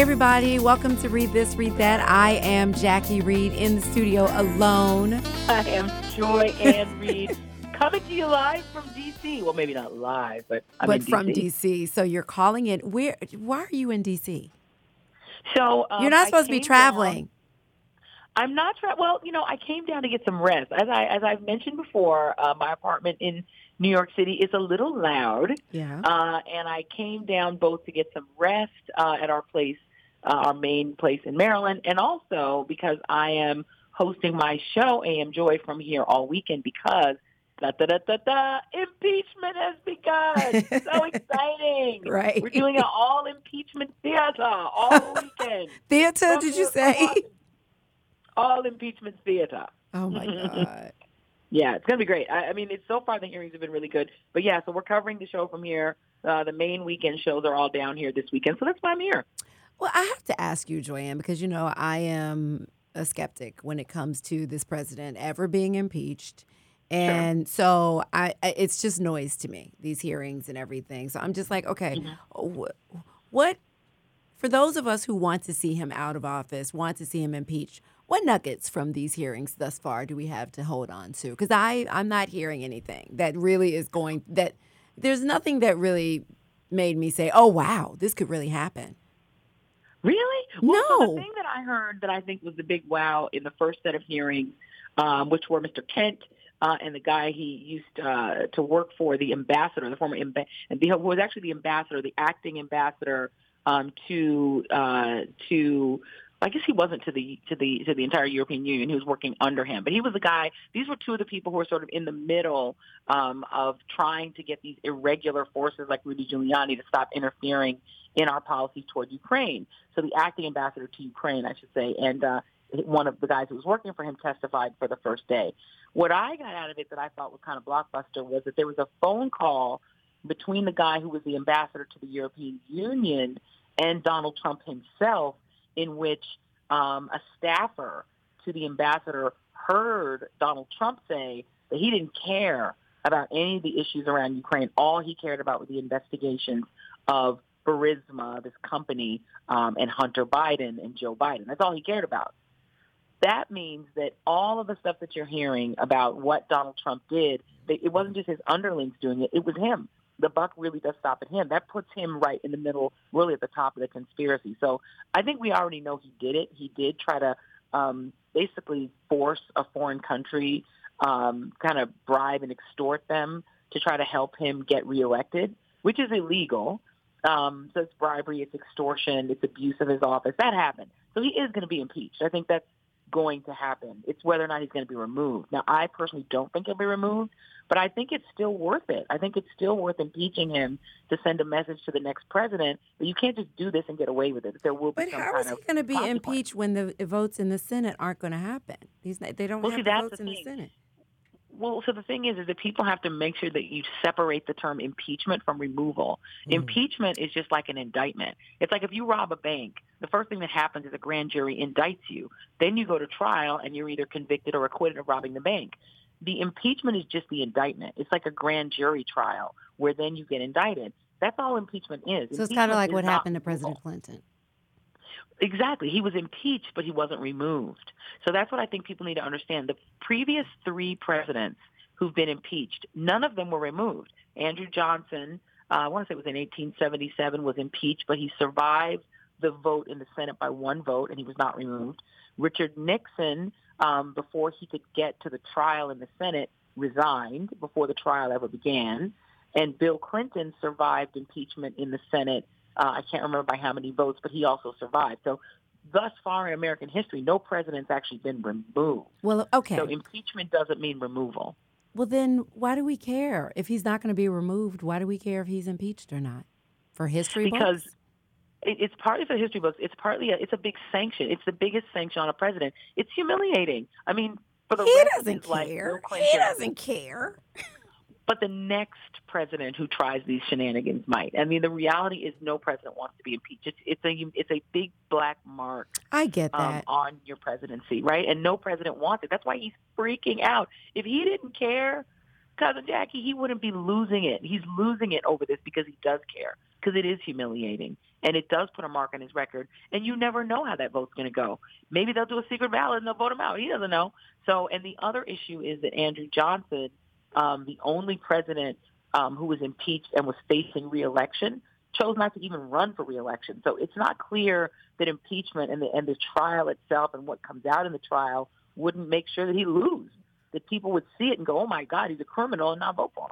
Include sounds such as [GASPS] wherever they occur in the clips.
Hey, everybody, welcome to Reid This, Read That. I am Jackie Reid in the studio alone. I am Joy Ann Reed, [LAUGHS] coming to you live from DC. Well, maybe not live, but I'm but in from DC. DC. So you're calling it. Where? Why are you in DC? So um, you're not supposed to be traveling. down- I'm not tra- well. You know, I came down to get some rest. As I as I've mentioned before, uh, my apartment in New York City is a little loud, Yeah. uh, and I came down both to get some rest uh, at our place, uh, our main place in Maryland, and also because I am hosting my show AM Joy from here all weekend because. Da, da, da, da, da, impeachment has begun. So [LAUGHS] exciting. Right. We're doing an all impeachment theater all [LAUGHS] weekend. Theater? From Did you say? All impeachment theater. Oh my [LAUGHS] God. Yeah, it's gonna be great. I, I mean, it's so far the hearings have been really good. But yeah, so we're covering the show from here. Uh, the main weekend shows are all down here this weekend, so that's why I'm here. Well, I have to ask you, Joy-Ann, because you know I am a skeptic when it comes to this president ever being impeached. And so I, I, it's just noise to me, these hearings and everything. So I'm just like, okay, mm-hmm. wh- what, for those of us who want to see him out of office, want to see him impeached, what nuggets from these hearings thus far do we have to hold on to? Because I, I'm not hearing anything that really is going, that there's nothing that really made me say, oh, wow, this could really happen. Really? Well, so No. the thing that I heard that I think was the big wow in the first set of hearings, um, which were Mr. Kent uh, and the guy he used uh, to work for, the ambassador, the former amb- who was actually the ambassador, the acting ambassador um, to uh, to. I guess he wasn't to the to the to the entire European Union. He was working under him, but he was the guy. These were two of the people who were sort of in the middle um, of trying to get these irregular forces like Rudy Giuliani to stop interfering in our policies toward Ukraine. So the acting ambassador to Ukraine, I should say, and uh, one of the guys who was working for him testified for the first day. What I got out of it that I thought was kind of blockbuster was that there was a phone call between the guy who was the ambassador to the European Union and Donald Trump himself, in which um, a staffer to the ambassador heard Donald Trump say that he didn't care about any of the issues around Ukraine. All he cared about were the investigations of Burisma, this company, um, and Hunter Biden and Joe Biden. That's all he cared about. That means that all of the stuff that you're hearing about what Donald Trump did, it wasn't just his underlings doing it, it was him. The buck really does stop at him. That puts him right in the middle, really at the top of the conspiracy. So I think we already know he did it. He did try to um, basically force a foreign country, um, kind of bribe and extort them to try to help him get reelected, which is illegal. Um, so it's bribery, it's extortion, it's abuse of his office. That happened. So he is going to be impeached. I think that's going to happen. It's whether or not he's going to be removed. Now, I personally don't think he'll be removed, but I think it's still worth it. I think it's still worth impeaching him to send a message to the next president that you can't just do this and get away with it. There will be But some how is he going to be impeached when the votes in the Senate aren't going to happen? These they don't Well, have see, the votes the in the. Senate. Well, so the thing is, is that people have to make sure that you separate the term impeachment from removal. Mm. Impeachment is just like an indictment. It's like if you rob a bank, the first thing that happens is a grand jury indicts you. Then you go to trial and you're either convicted or acquitted of robbing the bank. The impeachment is just the indictment. It's like a grand jury trial where then you get indicted. That's all impeachment is. So it's kind of like what happened to removal. President Clinton. Exactly. He was impeached, but he wasn't removed. So that's what I think people need to understand. The previous three presidents who've been impeached, none of them were removed. Andrew Johnson, uh, I want to say it was in 1877, was impeached, but he survived the vote in the Senate by one vote, and he was not removed. Richard Nixon, um, before he could get to the trial in the Senate, resigned before the trial ever began. And Bill Clinton survived impeachment in the Senate. Uh, I can't remember by how many votes, but he also survived. So thus far in American history, no president's actually been removed. Well, okay. So impeachment doesn't mean removal. well, then why do we care if he's not going to be removed? Why do we care if he's impeached or not? For history Because books? it, it's partly for history books. It's partly a, it's a big sanction. It's the biggest sanction on a president. It's humiliating. I mean, for the he rest doesn't his life, Bill care. He doesn't care. [LAUGHS] But the next president who tries these shenanigans might. I mean, the reality is no president wants to be impeached. It's, it's a it's a big black mark I get um, that. on your presidency, right? And no president wants it. That's why he's freaking out. If he didn't care, cousin Jackie, he wouldn't be losing it. He's losing it over this because he does care. Because it is humiliating. and it does put a mark on his record. And you never know how that vote's going to go. Maybe they'll do a secret ballot and they'll vote him out. He doesn't know. So, and the other issue is that Andrew Johnson, um, the only president um, who was impeached and was facing reelection, chose not to even run for reelection. So it's not clear that impeachment and the and the trial itself and what comes out in the trial wouldn't make sure that he lose. That people would see it and go, "Oh my God, he's a criminal," and not vote for him.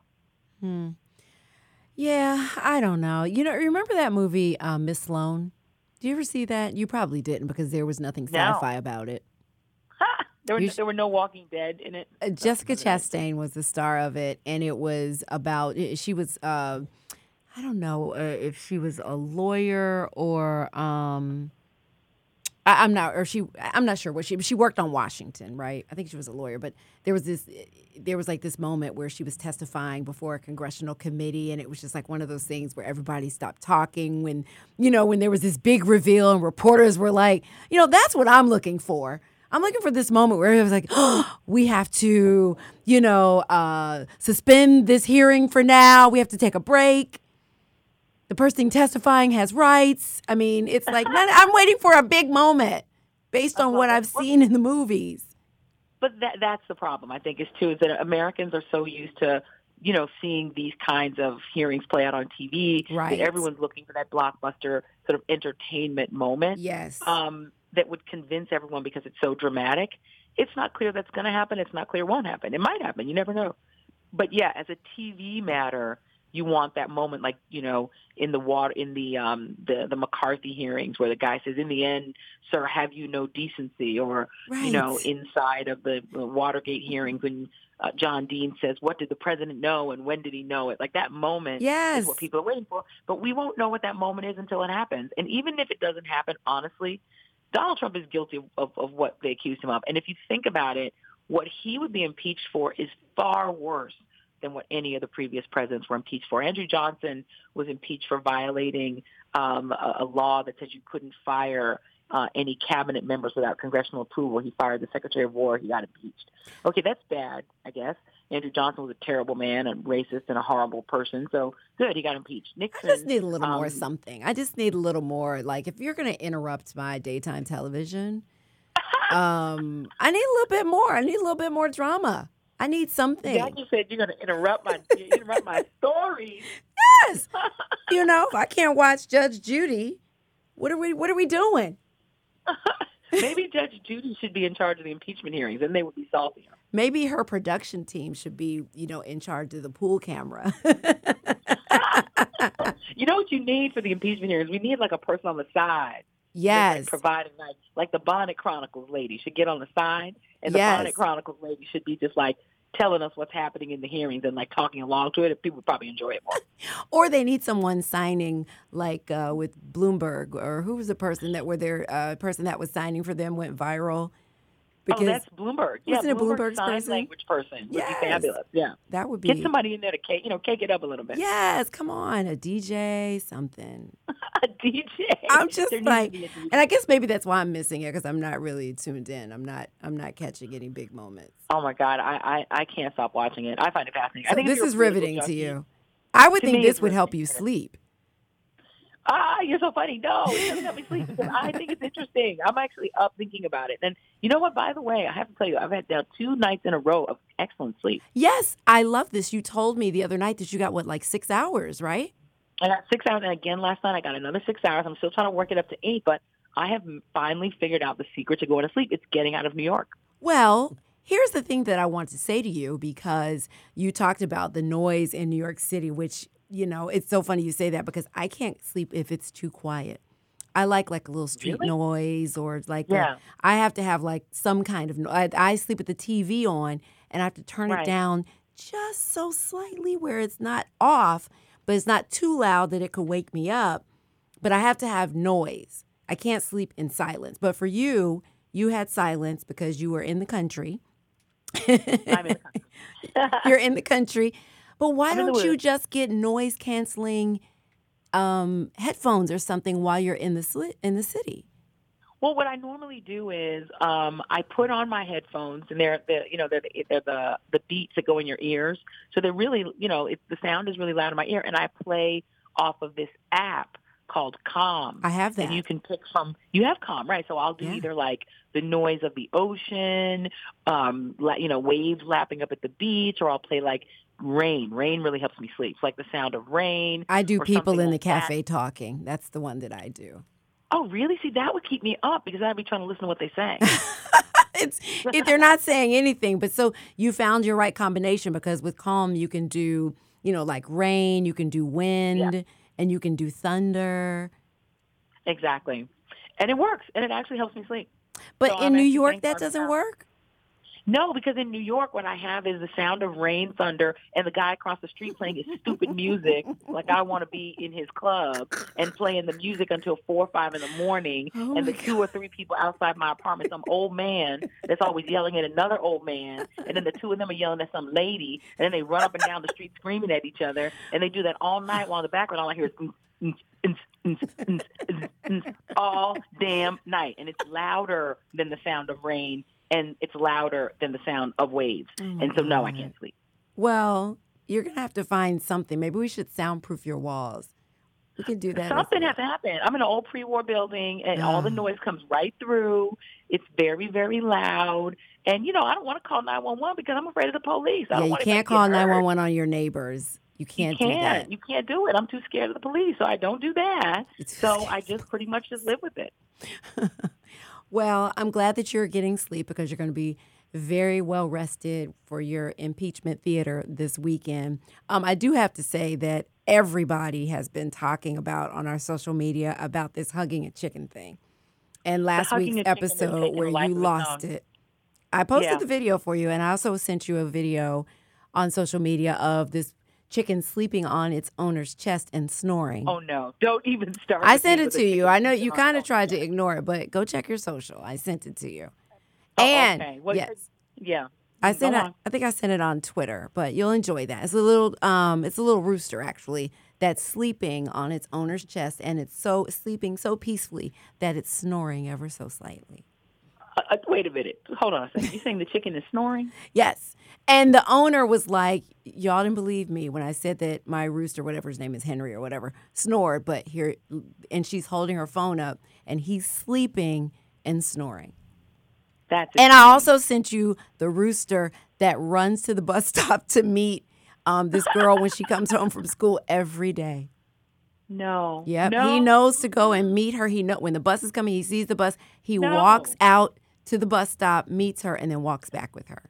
Hmm. Yeah, I don't know. You know, remember that movie uh, Miss Sloane? Do you ever see that? You probably didn't because there was nothing No. sci-fi about it. There, were, sh- there were no Walking Dead in it. Uh, Jessica Chastain was the star of it, and it was about she was uh, I don't know uh, if she was a lawyer or um, I, I'm not or she I'm not sure what she she worked on Washington, right? I think she was a lawyer, but there was this there was like this moment where she was testifying before a congressional committee, and it was just like one of those things where everybody stopped talking when you know when there was this big reveal, and reporters were like, you know, that's what I'm looking for. I'm looking for this moment where it was like, oh, [GASPS] we have to, you know, uh, suspend this hearing for now. We have to take a break. The person testifying has rights. I mean, it's like I'm waiting for a big moment based on what I've seen in the movies. But that that's the problem. I think is too is that Americans are so used to you know seeing these kinds of hearings play out on TV. Right. That everyone's looking for that blockbuster sort of entertainment moment. Yes. Um, that would convince everyone because it's so dramatic. It's not clear that's going to happen. It's not clear it won't happen. It might happen. You never know. But yeah, as a TV matter, you want that moment, like you know, in the water, in the um, the the McCarthy hearings, where the guy says, "In the end, sir, have you no decency?" Or you know, inside of the, the Watergate hearings, when uh, John Dean says, "What did the president know, and when did he know it?" Like that moment Yes. is what people are waiting for. But we won't know what that moment is until it happens. And even if it doesn't happen, honestly, Donald Trump is guilty of, of what they accused him of. And if you think about it, what he would be impeached for is far worse than what any of the previous presidents were impeached for. Andrew Johnson was impeached for violating um, a, a law that says you couldn't fire uh, any cabinet members without congressional approval. He fired the Secretary of War. He got impeached. Okay, that's bad, I guess. Andrew Johnson was a terrible man, and racist, and a horrible person. So good, he got impeached. Nixon. I just need a little more um, something. I just need a little more. Like, if you're going to interrupt my daytime television, [LAUGHS] um, I need a little bit more. I need a little bit more drama. I need something. Yeah, you said you're going to interrupt my interrupt my [LAUGHS] stories. Yes. [LAUGHS] you know, if I can't watch Judge Judy, what are we? What are we doing? Maybe Judge Judy should be in charge of the impeachment hearings, and they would be saltier. Maybe her production team should be, you know, in charge of the pool camera. [LAUGHS] You know what you need for the impeachment hearings? We need like a person on the side. yes. Like providing like like the Bonnet Chronicles lady should get on the side, and the Yes. Bonnet Chronicles lady should be just like telling us what's happening in the hearings and like talking along to it. People probably enjoy it more. [LAUGHS] Or they need someone signing, like uh, with Bloomberg, or who was the person that were there? uh, person that was signing for them went viral. Oh, that's Bloomberg. Yeah, it Bloomberg sign person? language person would Yes. be fabulous. Yeah, that would be get somebody in there to cake, you know, cake it up a little bit. yes. Come on, a DJ, something. [LAUGHS] a DJ. I'm just There like, be a DJ. and I guess maybe that's why I'm missing it because I'm not really tuned in. I'm not. I'm not catching any big moments. Oh my God, I, I I can't stop watching it. I find it fascinating. I think this is riveting to you. I would To think this would help you sleep. Ah, you're so funny. No, it doesn't help me sleep because I think it's interesting. I'm actually up thinking about it. And you know what? By the way, I have to tell you, I've had now two nights in a row of excellent sleep. Yes, I love this. You told me the other night that you got what, like six hours, right? I got six hours, and again last night I got another six hours. I'm still trying to work it up to eight, but I have finally figured out the secret to going to sleep. It's getting out of New York. Well, here's the thing that I want to say to you because you talked about the noise in New York City, which, you know, it's so funny you say that because I can't sleep if it's too quiet. I like like a little street Really? noise or like Yeah. I have to have like some kind of no- I, I sleep with the TV on and I have to turn it down just so slightly where it's not off, but it's not too loud that it could wake me up. But I have to have noise. I can't sleep in silence. But for you, you had silence because you were in the country. I'm in the country. [LAUGHS] You're in the country. But why I'm don't you just get noise canceling um, headphones or something while you're in the sli- in the city? Well, what I normally do is um, I put on my headphones, and they're the you know they're the, they're the the beats that go in your ears, so they're really you know it, the sound is really loud in my ear, and I play off of this app called Calm. I have that. And you can pick from you have Calm, right? So I'll do Yeah. either like the noise of the ocean, um, la- you know, waves lapping up at the beach, or I'll play like rain. Rain really helps me sleep. It's like the sound of rain. I do people in the like that. cafe talking. That's the one that I do. Oh, really? See, that would keep me up because I'd be trying to listen to what they say. [LAUGHS] it's if they're not saying anything, but so you found your right combination because with calm you can do, you know, like rain, you can do wind, and you can do thunder. exactly. And it works, and it actually helps me sleep. But So in I'm New York that doesn't work. No, because in New York, what I have is the sound of rain, thunder, and the guy across the street playing his stupid music, [LAUGHS] like I want to be in his club, and playing the music until four or five in the morning. Oh and the two or three people outside my apartment, some old man that's always yelling at another old man, and then the two of them are yelling at some lady, and then they run up and down the street screaming at each other, and they do that all night while in the background all I hear is mm, mm, mm, all damn night, and it's louder than the sound of rain and it's louder than the sound of waves. Oh and so, no, I can't sleep. Well, you're gonna have to find something. Maybe we should soundproof your walls. We can do that. Something has to happen. I'm in an old pre-war building, and all the noise comes right through. It's very, very loud. And you know, I don't want to call 911 because I'm afraid of the police. I Yeah, you can't call 911 on your neighbors. You can't, you can't. that. You can't do it. I'm too scared of the police, so I don't do that. So I just pretty much just live with it. [LAUGHS] Well, I'm glad that you're getting sleep because you're going to be very well rested for your impeachment theater this weekend. Um, I do have to say that everybody has been talking about on our social media about this hugging a chicken thing. And last week's a chicken is episode where you lost it, I posted Yeah. the video for you, and I also sent you a video on social media of this chicken sleeping on its owner's chest and snoring. Oh no! Don't even start. I sent it to you. I know you kind of tried to ignore it, but go check your social. I sent it to you. Oh, and okay. Well, yes, Yeah. I sent it. I think I sent it on Twitter, but you'll enjoy that. It's a little, um, it's a little rooster actually that's sleeping on its owner's chest, and it's so sleeping so peacefully that it's snoring ever so slightly. Uh, uh, wait a minute. Hold on a second. You saying the chicken is snoring? [LAUGHS] Yes. And the owner was like, Y'all didn't believe me when I said that my rooster, whatever his name is, Henry or whatever, snored, but here, and she's holding her phone up and he's sleeping and snoring. That's And I also sent you the rooster that runs to the [LAUGHS] bus stop to meet um, this girl when she comes home from school every day. no. Yep. No. He knows to go and meet her. He know when the bus is coming, he sees the bus. He No. walks out to the bus stop, meets her, and then walks back with her.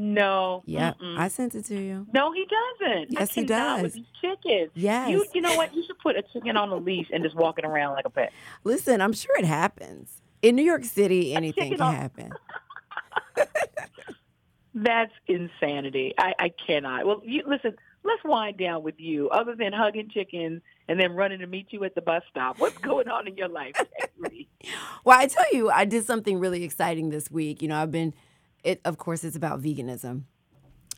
No. Yeah. I sent it to you. No, he doesn't. Yes, he does. With these chickens. Yes. You, you know what? You should put a chicken on a leash and just walk it around like a pet. Listen, I'm sure it happens. In New York City, anything can on- happen. [LAUGHS] That's insanity. I, I cannot. Well, you listen. Let's wind down with you. Other than hugging chickens and then running to meet you at the bus stop, what's going on in your life? [LAUGHS] Well, I tell you, I did something really exciting this week. You know, I've been, it of course, it's about veganism.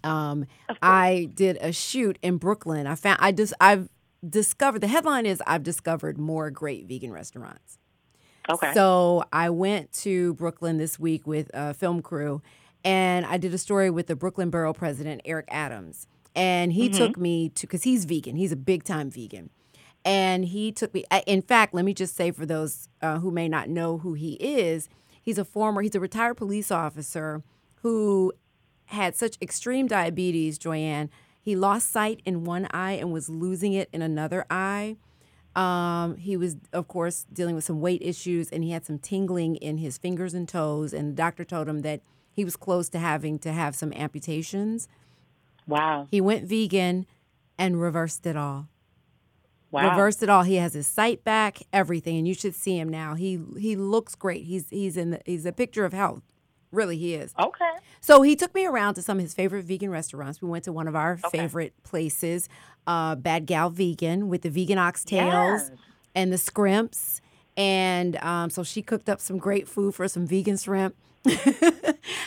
Um, I did a shoot in Brooklyn. I found, I just, I've discovered. The headline is, I've discovered more great vegan restaurants. okay. So I went to Brooklyn this week with a film crew, and I did a story with the Brooklyn Borough President Eric Adams, and he took me to because he's vegan. He's a big time vegan, and he took me. In fact, let me just say for those uh, who may not know who he is, he's a former, he's a retired police officer who had such extreme diabetes, Joy-Ann. He lost sight in one eye and was losing it in another eye. Um, he was, of course, dealing with some weight issues and he had some tingling in his fingers and toes. And the doctor told him that he was close to having to have some amputations. wow. He went vegan and reversed it all. Wow. Reversed it all. He has his sight back, everything, and you should see him now. He he looks great. He's he's in the, he's a picture of health. Really, he is. Okay. So he took me around to some of his favorite vegan restaurants. We went to one of our Okay. favorite places, uh, Bad Gal Vegan, with the vegan oxtails Yes. and the scrimps. And um, so she cooked up some great food for some vegan shrimp. [LAUGHS]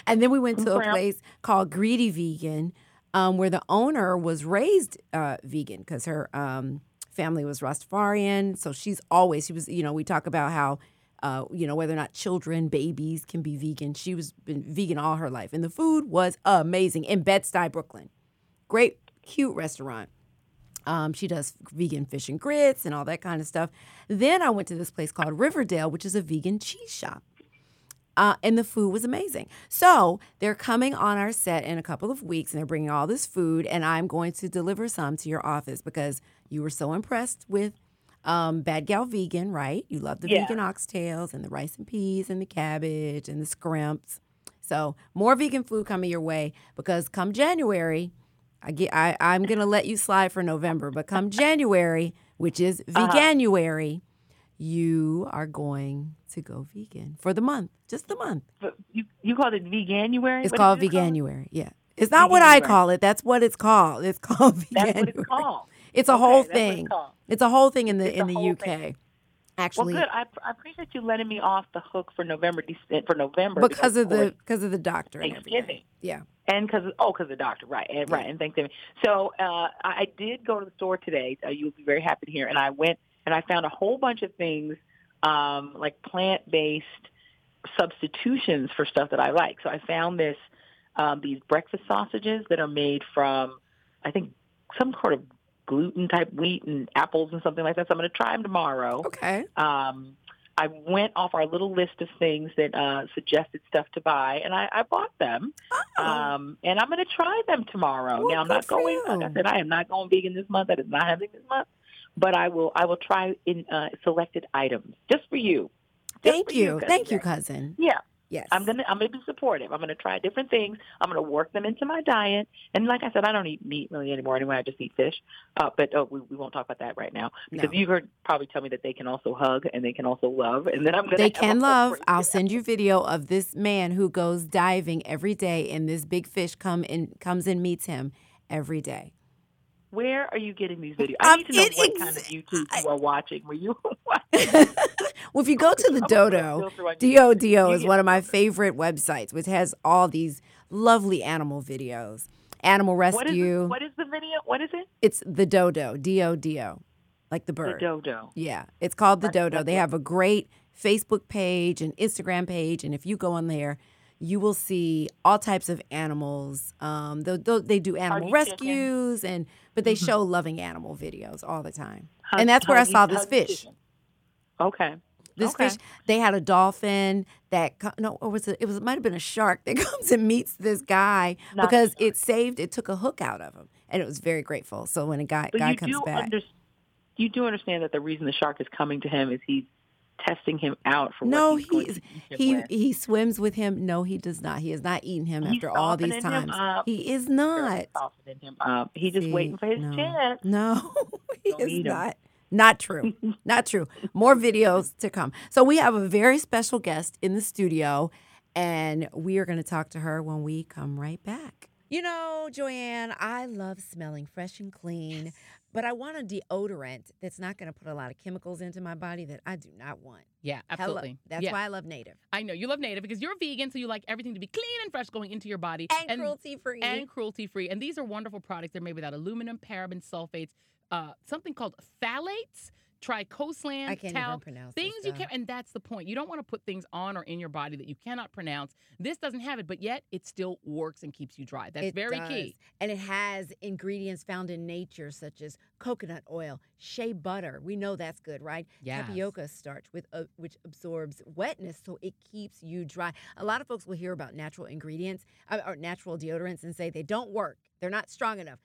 and then we went to a place called Greedi Vegan, um, where the owner was raised uh, vegan because her um, family was Rastafarian. So she's always, she was, you know, we talk about how, uh, you know, whether or not children, babies can be vegan. She was been vegan all her life. And the food was amazing in Bed-Stuy, Brooklyn. Great, cute restaurant. Um, she does vegan fish and grits and all that kind of stuff. Then I went to this place called Riverdel, which is a vegan cheese shop. Uh, and the food was amazing. So they're coming on our set in a couple of weeks and they're bringing all this food, and I'm going to deliver some to your office because you were so impressed with um, Bad Gal Vegan, right? You love the Yeah. vegan oxtails and the rice and peas and the cabbage and the scrimps. So more vegan food coming your way because come January, I get I, I'm gonna let you slide for November, but come January, which is Uh-huh. Veganuary, you are going to go vegan for the month, just the month. But you you called it veganuary. It's What called you call it? veganuary. Yeah, it's not what I call it. That's what it's called. It's [LAUGHS] called veganuary. That's what it's called. It's a Okay, whole what it's thing. It's a whole thing in the It's in the UK. thing. Actually, well, good. I, I appreciate you letting me off the hook for November for November because of the because of the doctor and. Thanksgiving. Yeah. and because oh, because the doctor, right, and right, and Thanksgiving. So uh, I I did go to the store today. Uh, you'll be very happy to hear. And I went and I found a whole bunch of things um, like plant based substitutions for stuff that I like. So I found this um, these breakfast sausages that are made from I think some sort of gluten type wheat and apples and something like that. So I'm going to try them tomorrow. Okay. Um, I went off our little list of things that uh, suggested stuff to buy, and I, I bought them. Oh. Um, and I'm going to try them tomorrow. Now I'm not going. Like. I said, I am not going vegan this month. That is not happening this month. But I will. I will try in uh, selected items just for you. Just Thank for you. cousin Thank you, cousin. Yeah, Yes. I'm gonna. I'm gonna be supportive. I'm gonna try different things. I'm gonna work them into my diet. And like I said, I don't eat meat really anymore anyway. I just eat fish. Uh, but oh, we, we won't talk about that right now because No. you've heard probably tell me that they can also hug and they can also love. And then I'm gonna. They can love. I'll send you video of this man who goes diving every day, and this big fish come and comes and meets him every day. Where are you getting these videos? I need to know what ex- kind of YouTube I- you are watching. Were you [LAUGHS] [LAUGHS] watching? well, if you go to the Dodo, DODO is one of my favorite websites, which has all these lovely animal videos. Animal What is, rescue. it? what is the video? What is it? It's the Dodo, D O D O, like the The bird. dodo. Yeah, it's called the Dodo. They have a great Facebook page and Instagram page, and if you go on there, you will see all types of animals. Um, they, they, do animal Huggy chicken. rescues, and but they show loving animal videos all the time. And that's where I saw this fish. chicken. Okay. This Okay. fish, they had a dolphin that no, or was it? It was it might have been a shark that [LAUGHS] comes and meets this guy Not because it saved. It took a hook out of him, and it was very grateful. So when a guy But guy you comes do back, under, you do understand that the reason the shark is coming to him is he's testing him out for No, what he's going he's- to eat He with. he swims with him. No, he does not. He has not eaten him He's after all these times. He is not. softening him up. He's just See, waiting for his no. chance. No, [LAUGHS] he Don't is not. Not true. [LAUGHS] Not true. More videos to come. So we have a very special guest in the studio, and we are going to talk to her when we come right back. You know, Joy-Ann, I love smelling fresh and clean, but I want a deodorant that's not going to put a lot of chemicals into my body that I do not want. Yeah, Hello. absolutely. That's yeah. why I love Native I know you love native because you're vegan, so you like everything to be clean and fresh going into your body and, cruelty free. and cruelty free. And these are wonderful products. They're made without aluminum, paraben, sulfates, uh, something called phthalates, triclosan, I can't talc, pronounce things you can't. And that's the point. You don't want to put things on or in your body that you cannot pronounce. This doesn't have it, but yet it still works and keeps you dry. That's It very does. key. And it has ingredients found in nature, such as coconut oil, shea butter. We know that's good, right? Yes. Tapioca starch, with uh, which absorbs wetness, so it keeps you dry. A lot of folks will hear about natural ingredients uh, or natural deodorants and say they don't work. They're not strong enough.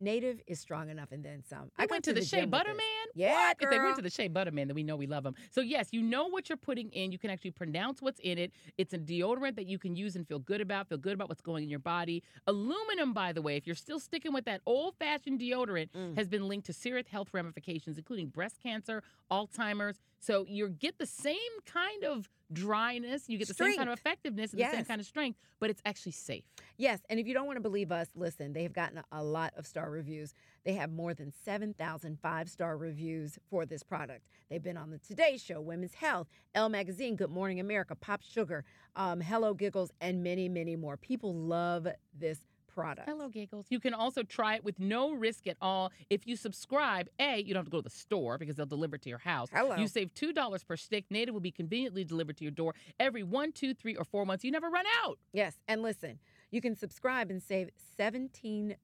Native is strong enough, and then some. I went to the, Shea gym with Butter. Man. Yeah? If they went to the Shea Butter Man, then we know we love them. So yes, you know what you're putting in. You can actually pronounce what's in it. It's a deodorant that you can use and feel good about. Feel good about what's going in your body. Aluminum, by the way, if you're still sticking with that old-fashioned deodorant, Mm. has been linked to serious health ramifications, including breast cancer, Alzheimer's. So you get the same kind of dryness, you get the same kind of effectiveness and the same kind of strength, but it's actually safe. Yes, and if you don't want to believe us, listen, they have gotten a, lot of star reviews. They have more than 7,000 five star reviews for this product. They've been on the Today Show, Women's Health, Elle Magazine, Good Morning America, Pop Sugar, um, Hello Giggles, and many, many more. People love this product. Hello, Giggles. You can also try it with no risk at all. If you subscribe, A, you don't have to go to the store because they'll deliver it to your house. Hello. You save $2 per stick. Native will be conveniently delivered to your door every one, two, three, or four months. You never run out. Yes, and listen, You can subscribe and save 17%.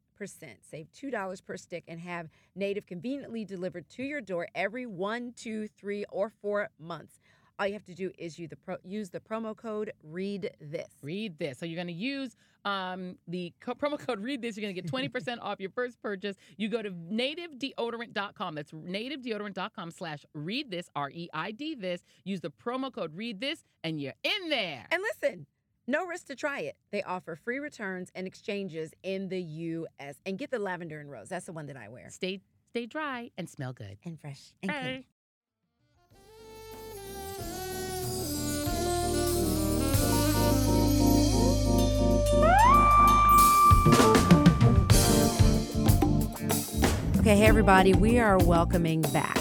Save $2 per stick and have Native conveniently delivered to your door every one, two, three, or four months. All you have to do is use the, pro- use the promo code READ THIS. Read this. So you're going to use um, the co- promo [LAUGHS] code Read This. You're going to get 20% off your first purchase. You go to nativedeodorant.com. That's nativedeodorant.com slash read this, R E I D this. Use the promo code Read This, and you're in there. And listen, no risk to try it. They offer free returns and exchanges in the U.S. And get the lavender and rose. That's the one that I wear. Stay, stay dry and smell good. And fresh and clean. Okay, hey everybody, we are welcoming back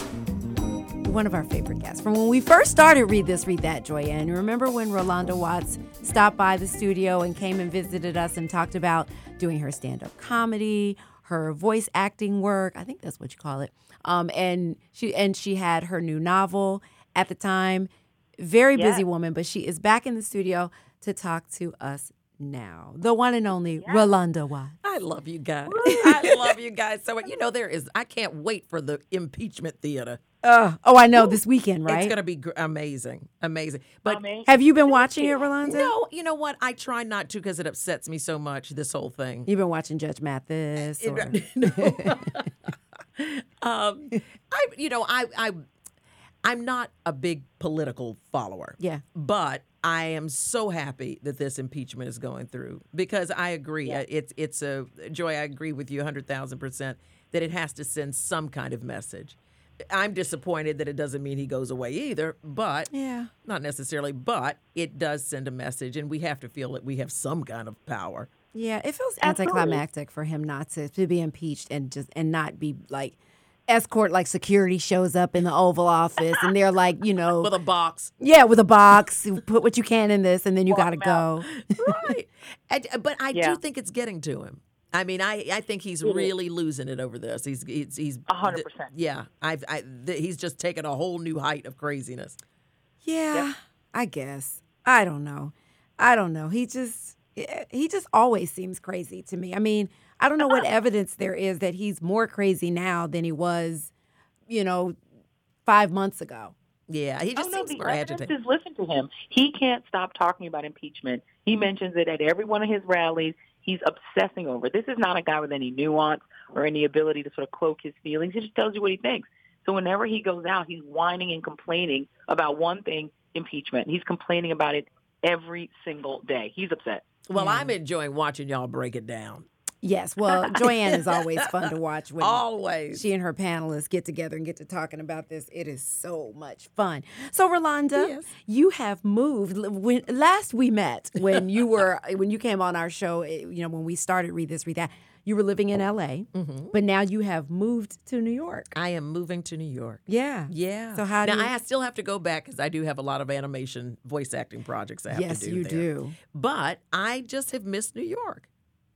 one of our favorite guests from when we first started Reid This, Read That, Joy-Ann. Remember when Rolanda Watts stopped by the studio and came and visited us and talked about doing her stand up comedy, her voice acting work? I think that's what you call it. Um, and she and she had her new novel at the time. Very busy Yes. woman, but she is back in the studio to talk to us now. The one and only Rolanda Watts. I love you guys. I love you guys so much. You know, there is, I can't wait for the impeachment theater. Uh, oh, I know this weekend, right? It's going to be gr- amazing. Amazing. But Amazing. Have you been watching it, Rolanda? no, you know what? I try not to because it upsets me so much, this whole thing. You've been watching Judge Mathis. Or... [LAUGHS] [LAUGHS] um, I, you know, I, I, I'm not a big political follower. Yeah. But I am so happy that this impeachment is going through because I agree. Uh, It's it's a joy. I agree with you 100,000 percent that it has to send some kind of message. I'm disappointed that it doesn't mean he goes away either, but Yeah. not necessarily. But it does send a message, and we have to feel that we have some kind of power. Yeah, it feels Absolutely. anticlimactic for him not to to be impeached and just and not be like escort like security shows up in the Oval Office and they're like, you know, With a box, yeah, with a box, put what you can in this and then you got to go. [LAUGHS] right? And, uh, but I Yeah. do think it's getting to him. I mean, I, I think he's really losing it over this. He's he's he's A hundred th- percent. Yeah, I've I, th- he's just taken a whole new height of craziness. Yeah, I guess. I don't know. I don't know. He just he just always seems crazy to me. I mean, I don't know what uh-huh. evidence there is that he's more crazy now than he was, you know, 5 months ago. Yeah, he Oh, just no, seems the more agitated. is listen to him. He can't stop talking about impeachment. He mentions it at every one of his rallies. He's obsessing over it. This is not a guy with any nuance or any ability to sort of cloak his feelings. He just tells you what he thinks. So whenever he goes out, he's whining and complaining about one thing, impeachment. He's complaining about it every single day. He's upset. Well, I'm enjoying watching y'all break it down. Yes, well, [LAUGHS] Joy-Ann is always fun to watch when Always. she and her panelists get together and get to talking about this. It is so much fun. So, Rolanda, Yes. you have moved. When last we met, when you [LAUGHS] were when you came on our show, eh, you know, when we started Reid This, Read That, you were living in L.A., Mm-hmm. but now you have moved to New York. I am moving to New York. Yeah. Yeah. So how do now you- I still have to go back because I do have a lot of animation voice acting projects I have Yes, to do. you there. do. But I just have missed New York.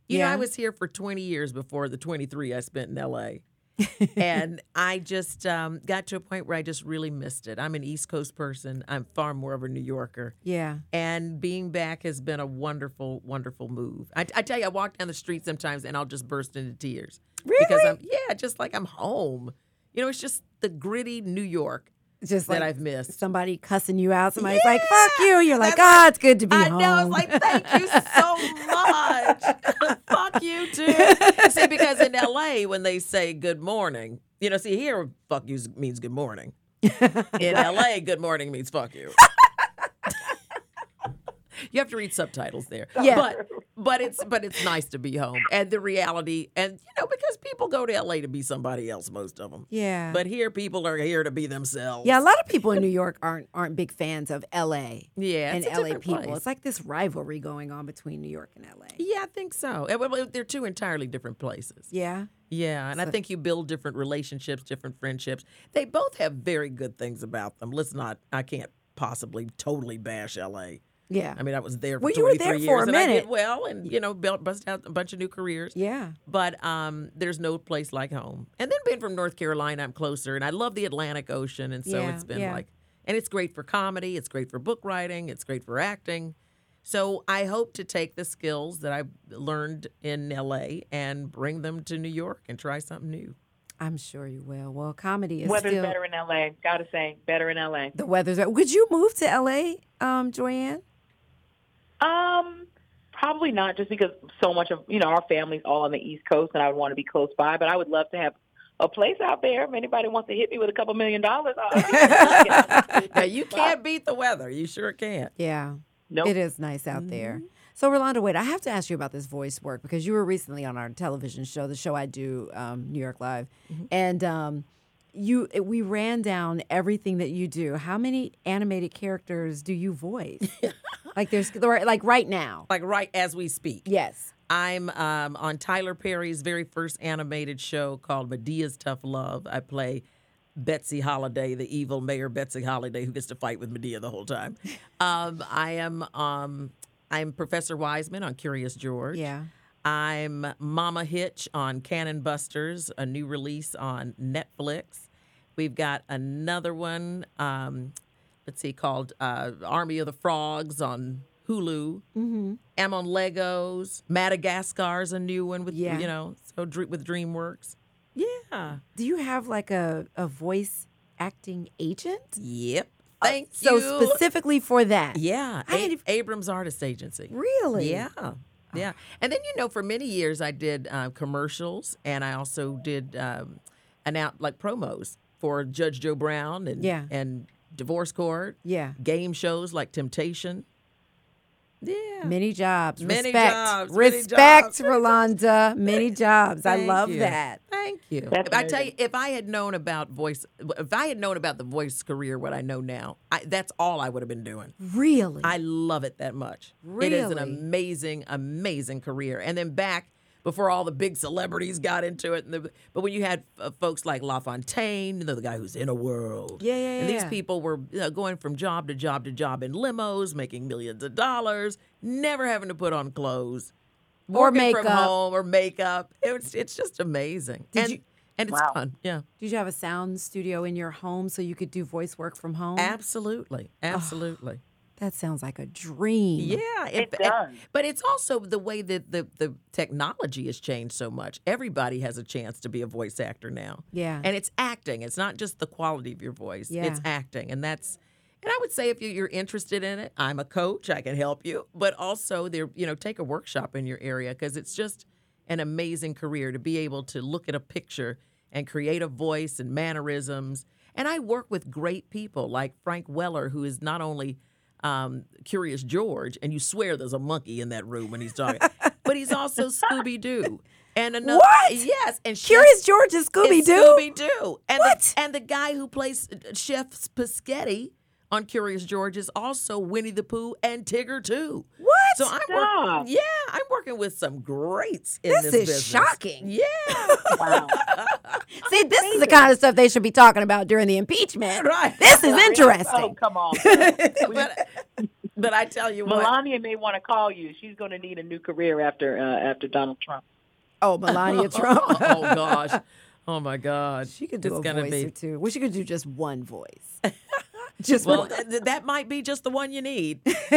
You know, I was here for 20 years before the 23 I spent in LA. [LAUGHS] and I just um, got to a point where I just really missed it. I'm an East Coast person. I'm far more of a New Yorker. Yeah. And being back has been a wonderful, wonderful move. I, I tell you, I walk down the street sometimes and I'll just burst into tears. Because Really? I'm, yeah, just like I'm home. You know, it's just the gritty New York Just that like I've missed. somebody cussing you out. Somebody's like, "Fuck you." You're like, "Ah, it's good to be I home." I know. It's like, thank you so much. [LAUGHS] [LAUGHS] fuck you too. See, because in LA, when they say good morning, you know, see here, fuck you means good morning. [LAUGHS] In LA, good morning means fuck you. You have to read subtitles there. Yeah. But but it's but it's nice to be home. And the reality and you know, because people go to LA to be somebody else, most of them. yeah. But here people are here to be themselves. yeah, a lot of people in New York aren't aren't big fans of L.A. Yeah. and LA people. place. It's like this rivalry going on between New York and LA. Yeah, I think so. They're two entirely different places. Yeah. Yeah, and I think you build different relationships, different friendships. They both have very good things about them. Let's not. I can't possibly totally bash L.A. Yeah. I mean, I was there for Well, you were there years, for a and I minute. did well, and you know, built bust out a bunch of new careers. yeah. But um, there's no place like home. And then being from North Carolina, I'm closer, and I love the Atlantic Ocean, and so Yeah, it's been yeah. like, and it's great for comedy, it's great for book writing, it's great for acting. So I hope to take the skills that I've learned in LA and bring them to New York and try something new. I'm sure you will. Well, comedy is Weather's still better in LA. Gotta say, better in LA. the weather's. Would you move to LA, um, Joy-Ann? Um, probably not, just because so much of you know our family's all on the East Coast, and I would want to be close by. But I would love to have a place out there. If anybody wants to hit me with a couple million dollars, I'll- [LAUGHS] Now you can't beat the weather. You sure can't. Yeah. Nope. It is nice out there. So, Rolanda, wait, I have to ask you about this voice work because you were recently on our television show, the show I do, um, New York Live, and um, you we ran down everything that you do. How many animated characters do you voice? [LAUGHS] like there's like right now. Like right as we speak. Yes. I'm um, on Tyler Perry's very first animated show called Madea's Tough Love. I play Betsy Holiday, the evil Mayor Betsy Holiday, who gets to fight with Medea the whole time. Um, I am um, I'm Professor Wiseman on Curious George. Yeah. I'm Mama Hitch on Cannon Busters, a new release on Netflix. We've got another one, um, let's see, called uh, Army of the Frogs on Hulu. Mm-hmm. I'm on Legos. Madagascar's a new one with Yeah. you know, so with DreamWorks. Yeah. Do you have like a, a voice acting agent? Yep. Thank Uh, So specifically for that. Yeah, A- Abrams Artist Agency. Really? Yeah. Yeah. And then, you know, for many years, I did uh, commercials and I also did um, announce like promos for Judge Joe Brown and, Yeah. and Divorce Court, Yeah. game shows like Temptation. Yeah. Many jobs. Many Respect. jobs, Respect, jobs. Rolanda. Many jobs. I love you. that. Thank you. That's I tell you, if I had known about voice, if I had known about the voice career, what I know now, I, that's all I would have been doing. Really? I love it that much. It is an amazing, amazing career. And then back before all the big celebrities got into it, and the, but when you had uh, folks like LaFontaine, you know, the guy who's in a world. Yeah, yeah, And these people were you know, going from job to job to job in limos, making millions of dollars, never having to put on clothes. Or working from makeup. home or makeup. It's it's just amazing. Did and you- and it's Wow. fun. Yeah. Did you have a sound studio in your home so you could do voice work from home? Absolutely. Absolutely. That sounds like a dream. Yeah, It and- does. but it's also the way that the the technology has changed so much. Everybody has a chance to be a voice actor now. Yeah. and it's acting. It's not just the quality of your voice. Yeah. It's acting, and that's. And I would say if you're interested in it, I'm a coach. I can help you. But also, there, you know, take a workshop in your area because it's just an amazing career to be able to look at a picture and create a voice and mannerisms. And I work with great people like Frank Welker, who is not only um, Curious George, and you swear there's a monkey in that room when he's talking, but he's also [LAUGHS] Scooby Doo. And another, What? Yes, and Curious George and Scooby Doo. Scooby Doo. And What? The, and the guy who plays Chef Pisghetti on Curious George is also Winnie the Pooh and Tigger too. What? So I'm Stop. working. Yeah, I'm working with some greats in This this, is business. shocking. Yeah. [LAUGHS] Wow. See, this is the kind of stuff they should be talking about during the impeachment. Right. This is [LAUGHS] Oh, interesting. come on. [LAUGHS] but, but I tell you what. Melania may want to call you. She's going to need a new career after uh, after Donald Trump. Oh, Melania Trump. oh gosh. Oh my God. She could do it's a gonna voice be. or two. We she could do just one voice. [LAUGHS] just Well, one. th- that might be just the one you need. [LAUGHS]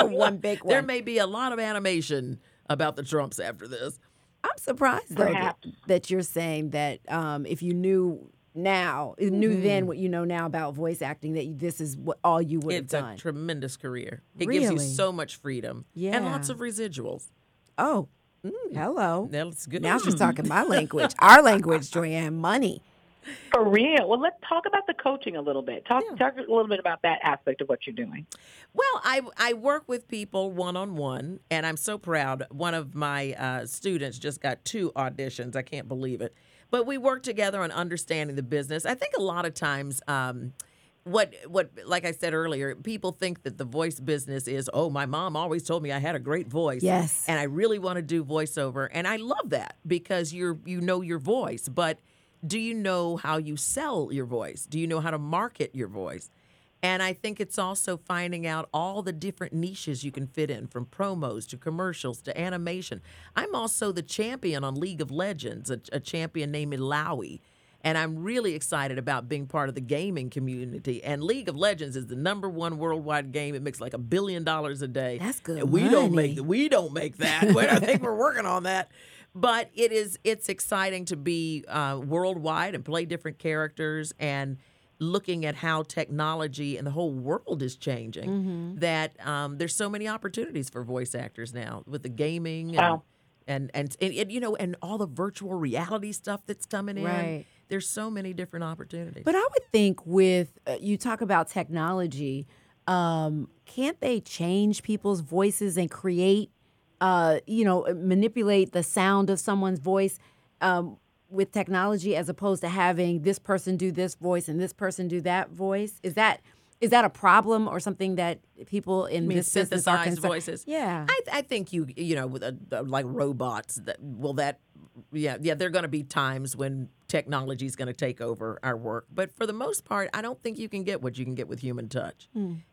one big one. There may be a lot of animation about the Trumps after this. I'm surprised though that, that you're saying that um, if you knew now, knew Mm-hmm. then what you know now about voice acting, that this is what all you would It's have a done. tremendous career. It gives you so much freedom and lots of residuals. oh, hello. That's good. Now she's talking my [LAUGHS] language, our language, Joy-Ann. Money. For real. Well, let's talk about the coaching a little bit. Talk talk a little bit about that aspect of what you're doing. Well, I I work with people one on one, and I'm so proud. One of my uh, students just got two auditions. I can't believe it. But we work together on understanding the business. I think a lot of times. Um, what what like I said earlier, people think that the voice business is, oh, my mom always told me I had a great voice. Yes. And I really want to do voiceover. And I love that because you're you know your voice, but do you know how you sell your voice? Do you know how to market your voice? And I think it's also finding out all the different niches you can fit in from promos to commercials to animation. I'm also the champion on League of Legends, a, a champion named Illaoi. And I'm really excited about being part of the gaming community. And League of Legends is the number one worldwide game. It makes like a billion dollars a day. That's good And we don't make we don't make that. [LAUGHS] But I think we're working on that. But it is it's exciting to be uh, worldwide and play different characters and looking at how technology and the whole world is changing. Mm-hmm. That um, there's so many opportunities for voice actors now with the gaming and Wow. and, and and and you know and all the virtual reality stuff that's coming in. Right. There's so many different opportunities. But I would think with uh, you talk about technology, um, can't they change people's voices and create, uh, you know, manipulate the sound of someone's voice um, with technology as opposed to having this person do this voice and this person do that voice? Is that is that a problem or something that people in this business are synthesized concerned- voices. Yeah. I, I think you you know with a, a- like robots that will that yeah yeah there are going to be times when technology is going to take over our work, but for the most part, I don't think you can get what you can get with human touch,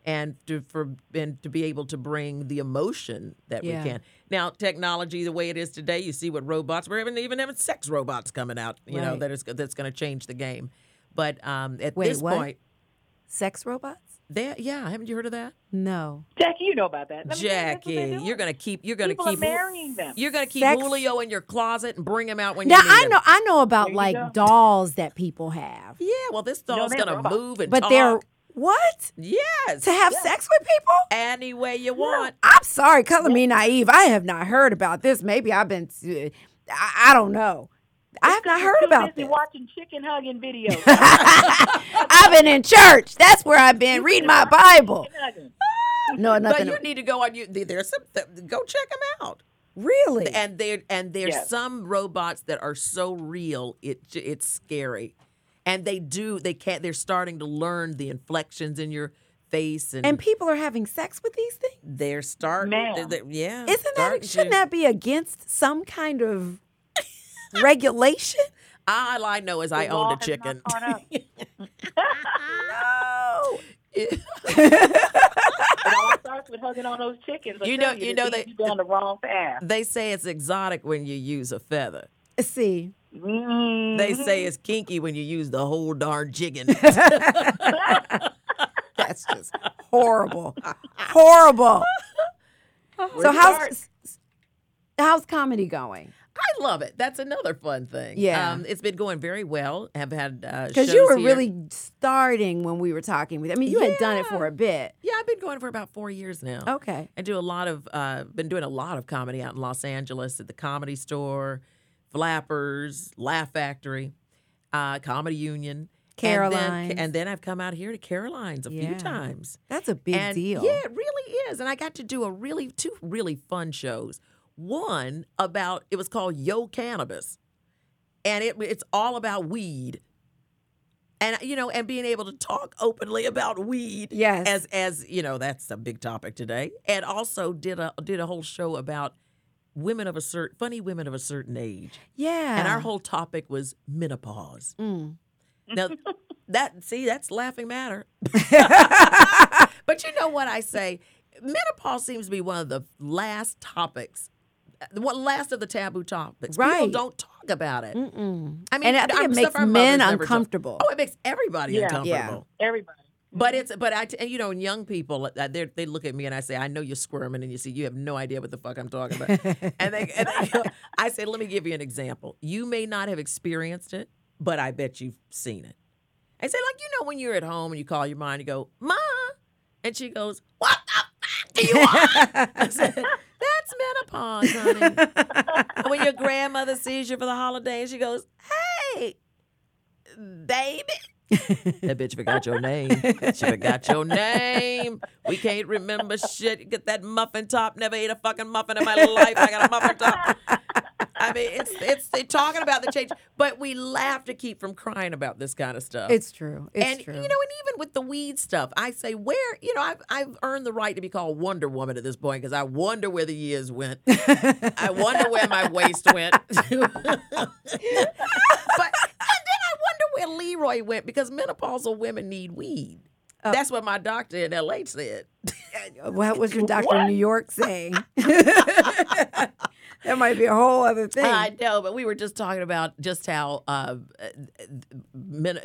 and to for and to be able to bring the emotion that Yeah. we can. Now, technology the way it is today, you see what robots we're even even having sex robots coming out, you know that is that's going to change the game. But um, at Wait, this what? point, Sex robots? there yeah, haven't you heard of that? No. Jackie, you know about that. Let me tell you, that's what they're Jackie, doing. you're gonna keep. You're gonna People keep. are marrying them. You're gonna keep Sex- Julio in your closet and bring him out when Now you need I him. know I know about There you like go. dolls that people have, Yeah, well, this doll's they're gonna robots. move and but talk. they're what yes to have sex with people? any way you want. I'm sorry, color me naive. I have not heard about this. Maybe I've been. Uh, I, I don't know. I have not You're heard too about busy this. watching chicken hugging videos. [LAUGHS] I've been in church. That's where I've been reading my Bible. Chicken hugging. No, nothing. But you need to go on. You there's some. Go check them out. really? And there and there's Yes. some robots that are so real. It it's scary, and they do. They can't. They're starting to learn the inflections in your face and. And people are having sex with these things. they're starting, Ma'am. they- they- yeah. Isn't starting that shouldn't to. that be against some kind of regulation? All I know is I The law owned a chicken. [LAUGHS] No. [LAUGHS] It all starts with hugging on those chickens. I You know- you, you it know leads they- you down the wrong path. they say it's exotic when you use a feather. See, Mm. They say it's kinky when you use the whole darn chicken. [LAUGHS] that's just horrible, horrible. So how's start? how's comedy going? I love it. That's another fun thing. Yeah. um, it's been going very well. Have had uh, Because shows you were here. really starting when we were talking with. I mean, you had done it for a bit. yeah. I've been going for about four years now. Okay. I do a lot of uh, been doing a lot of comedy out in Los Angeles at the Comedy Store, Flappers, Laugh Factory, uh, Comedy Union. Caroline. And then, and then I've come out here to Caroline's a Yeah. few times. That's a big and deal. Yeah, it really is. And I got to do a really two really fun shows. One about it was called Yo Cannabis, and it it's all about weed. And you know, and being able to talk openly about weed, Yes. as as you know, that's a big topic today. And also did a did a whole show about women of a certain funny women of a certain age, Yeah. and our whole topic was menopause. Mm. Now, that see, that's laughing matter. [LAUGHS] but you know what I say? Menopause seems to be one of the last topics, the one last of the taboo topics. People Right. don't talk about it. Mm-mm. I mean, and I think I'm- it makes men mothers never uncomfortable. Oh, it makes everybody Yeah. uncomfortable. Everybody. But it's but I and you know young people uh, they they look at me and I say I know you're squirming and you see you have no idea what the fuck I'm talking about and they, and they go- [LAUGHS] I say let me give you an example you may not have experienced it but I bet you've seen it I say like you know when you're at home and you call your mom and you go ma and she goes what the fuck do you want [LAUGHS] I said that's menopause honey when your grandmother sees you for the holidays she goes hey baby that bitch forgot your name. She forgot your name. We can't remember shit. Get that muffin top. Never ate a fucking muffin in my life. I got a muffin top. I mean, it's it's they're talking about the change, but we laugh to keep from crying about this kind of stuff. It's true. It's and true. you know, and even with the weed stuff, I say, where you know, I've I've earned the right to be called Wonder Woman at this point because I wonder where the years went. I wonder where my waist went. [LAUGHS] but and then I wonder where Leroy went because menopausal women need weed. Uh, That's what my doctor in LA said. Uh, what was your doctor in New York saying? [LAUGHS] [LAUGHS] That might be a whole other thing. I know, but we were just talking about just how uh,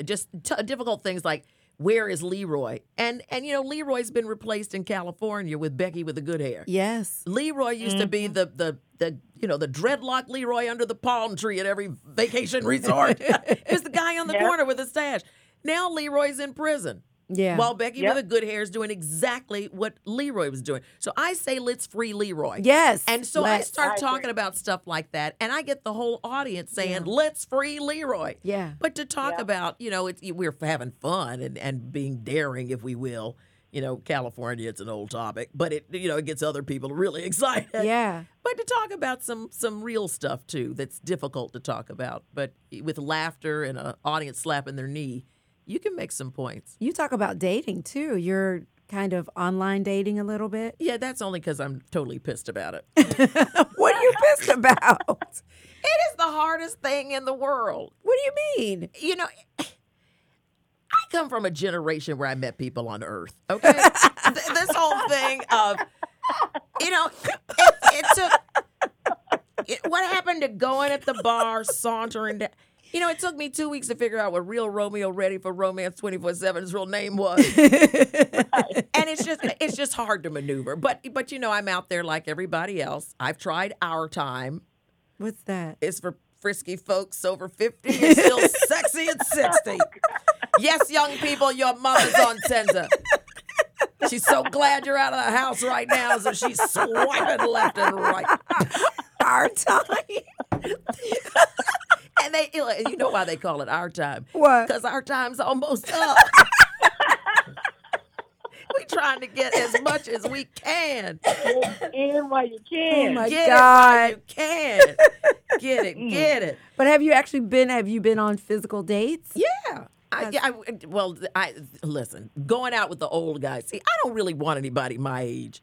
just t- difficult things like where is Leroy? And and you know Leroy's been replaced in California with Becky with the good hair. yes. Leroy used to be the the the you know the dreadlock Leroy under the palm tree at every vacation resort. [LAUGHS] It's the guy on the Yep. corner with a stash. Now Leroy's in prison. Yeah. While Becky Yep. with the good hair is doing exactly what Leroy was doing. So I say let's free Leroy. yes. And so I Let's- start I agree. talking about stuff like that, and I get the whole audience saying, "Let's free Leroy." Yeah. But to talk Yeah. about, you know, it's, we're having fun and, and being daring, if we will. You know, California, it's an old topic, but it, you know, it gets other people really [LAUGHS] excited. Yeah. But to talk about some some real stuff too, that's difficult to talk about, but with laughter and an audience slapping their knee, you can make some points. You talk about dating too. You're kind of online dating a little bit. Yeah, that's only because I'm totally pissed about it. [LAUGHS] what are you pissed about? it is the hardest thing in the world. What do you mean? you know, I come from a generation where I met people on Earth. Okay, [LAUGHS] Th- this whole thing of, you know, it, it took. It, what happened to going at the bar, sauntering down? You know, it took me two weeks to figure out what real Romeo Ready for Romance 24 7 his real name was. [LAUGHS] and it's just it's just hard to maneuver. But but you know, I'm out there like everybody else. I've tried our time. What's that? It's for frisky folks over 50 and still [LAUGHS] sexy at 60. Yes, young people, your mother's on Tinder. She's so glad you're out of the house right now, so she's swiping left and right. Our time. [LAUGHS] And they, you know why they call it our time? What? Because our time's almost up. [LAUGHS] we trying to get as much as we can. in while you oh can. Oh my get God. it while you can. Get it, mm. get it. But have you actually been? Have you been on physical dates? Yeah. I, I, well, I listen. Going out with the old guys. See, I don't really want anybody my age.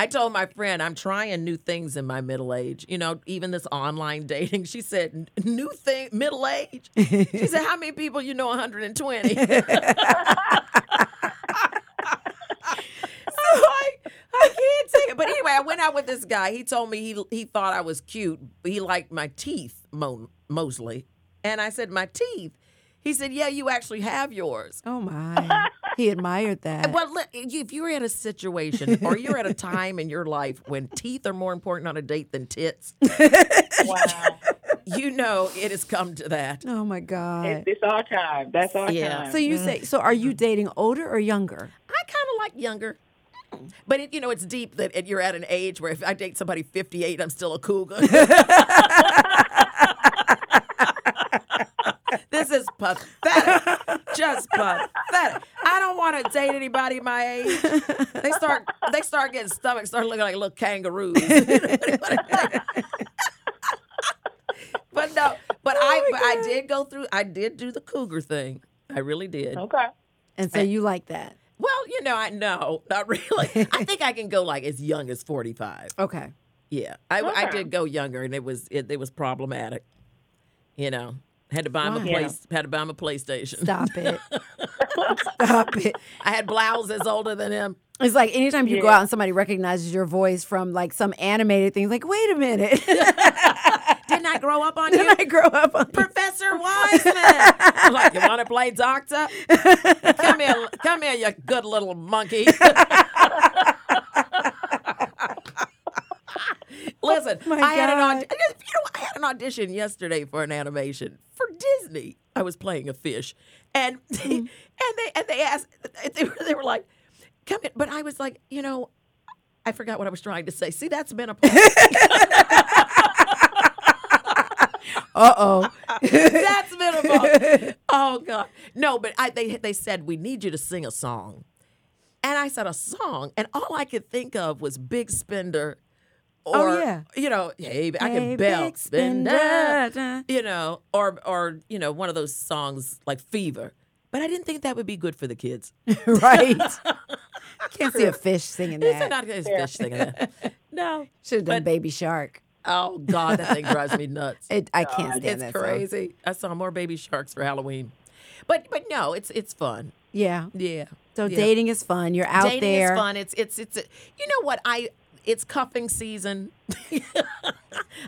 I told my friend I'm trying new things in my middle age. You know, even this online [LAUGHS] dating. She said, "New thing, middle age." She said, "How many people you know 120?" [LAUGHS] so I, I can't take it. But anyway, I went out with this guy. He told me he he thought I was cute. He liked my teeth, mo- mostly. And I said, "My teeth." He said, "Yeah, you actually have yours." Oh my. he admired that. Well, if you're in a situation or you're at a time in your life when teeth are more important on a date than tits, Wow. you know it has come to that. oh my God. It's, it's our time. That's our Yeah. time. so you say so? Are you mm-hmm. dating older or younger? I kind of like younger. But it, you know, it's deep that it, you're at an age where if I date somebody 58, I'm still a cougar. [LAUGHS] this is pathetic. Just pathetic. I don't want to date anybody my age. They start they start getting stomachs, start looking like little kangaroos. [LAUGHS] [LAUGHS] but no, but oh I but I did go through I did do the cougar thing. I really did. okay. And so you like that? Well, you know, I no, not really. I think I can go like as young as forty five. Okay. Yeah, I, I did go younger, and it was it, it was problematic. You know, had to buy him a Why? place, had to buy him a PlayStation. Stop it. [LAUGHS] Stop it. I had blouses older than him. It's like anytime you go out and somebody recognizes your voice from like some animated thing, like, wait a minute. [LAUGHS] Didn't I grow up on [LAUGHS] Did you, I grow up on Professor Wiseman? I'm like, you want to play doctor? Come here, come here, you good little monkey. Listen, my I had an. You know, I had an audition yesterday for an animation for Disney. I was playing a fish, and [LAUGHS] Mm. and they and they asked they were, they were like, "Come in," but I was like, you know, I forgot what I was trying to say. See, that's been a [LAUGHS] Uh oh. [LAUGHS] That's minimal. oh God, no, but I they they said we need you to sing a song, and I said a song, and all I could think of was Big Spender. Oh, or, Oh, yeah. you know, hey, I Hey, can bell big spender, spender. you know, or or you know, one of those songs like Fever. But I didn't think that would be good for the kids. [LAUGHS] [LAUGHS] right. Can't see a fish singing that. It's that. not his fish singing that. No. Should have done but- Baby Shark. Oh God, that thing drives me nuts. It, I can't stand it's that. song. crazy. I saw more baby sharks for Halloween. But but no, it's it's fun. Yeah. Yeah. So Yeah. dating is fun. You're out there. Dating there. is fun. It's it's it's. A, you know what I. it's cuffing season. [LAUGHS]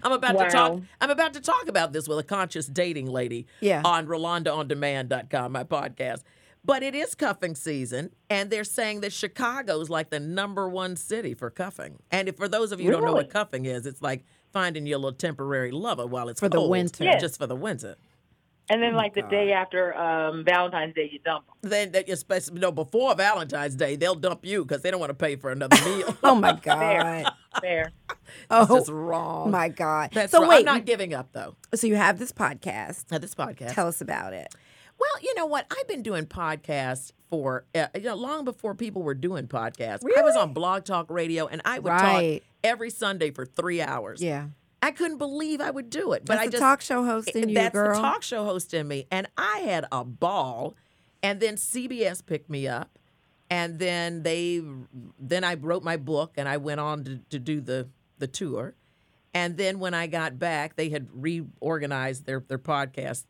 I'm about to talk. I'm about to talk about this with a conscious dating lady Yeah. on RolandaOnDemand.com, my podcast. But it is cuffing season, and they're saying that Chicago is like the number one city for cuffing. And if, for those of you who don't know what cuffing is, it's like finding your little temporary lover while it's For the winter. Yeah. just for the winter. And then Oh, like the God. day after um, Valentine's Day, you dump 'em. Then, that especially no before Valentine's Day, they'll dump you because they don't want to pay for another meal. [LAUGHS] Oh my [LAUGHS] [LAUGHS] God. Fair. Fair. Oh That's wrong. Oh, my God. That's so right. wait, I'm not giving up though. so you have this podcast. At this podcast. Tell us about it. Well, you know what? I've been doing podcasts for uh, you know, long before people were doing podcasts. I was on Blog Talk Radio, and I would Right. talk every Sunday for three hours. Yeah. I couldn't believe I would do it, but That's I the just talk show host in you, that's girl. the talk show host in me, and I had a ball. And then CBS picked me up, and then they, then I wrote my book, and I went on to, to do the the tour. And then when I got back, they had reorganized their their podcast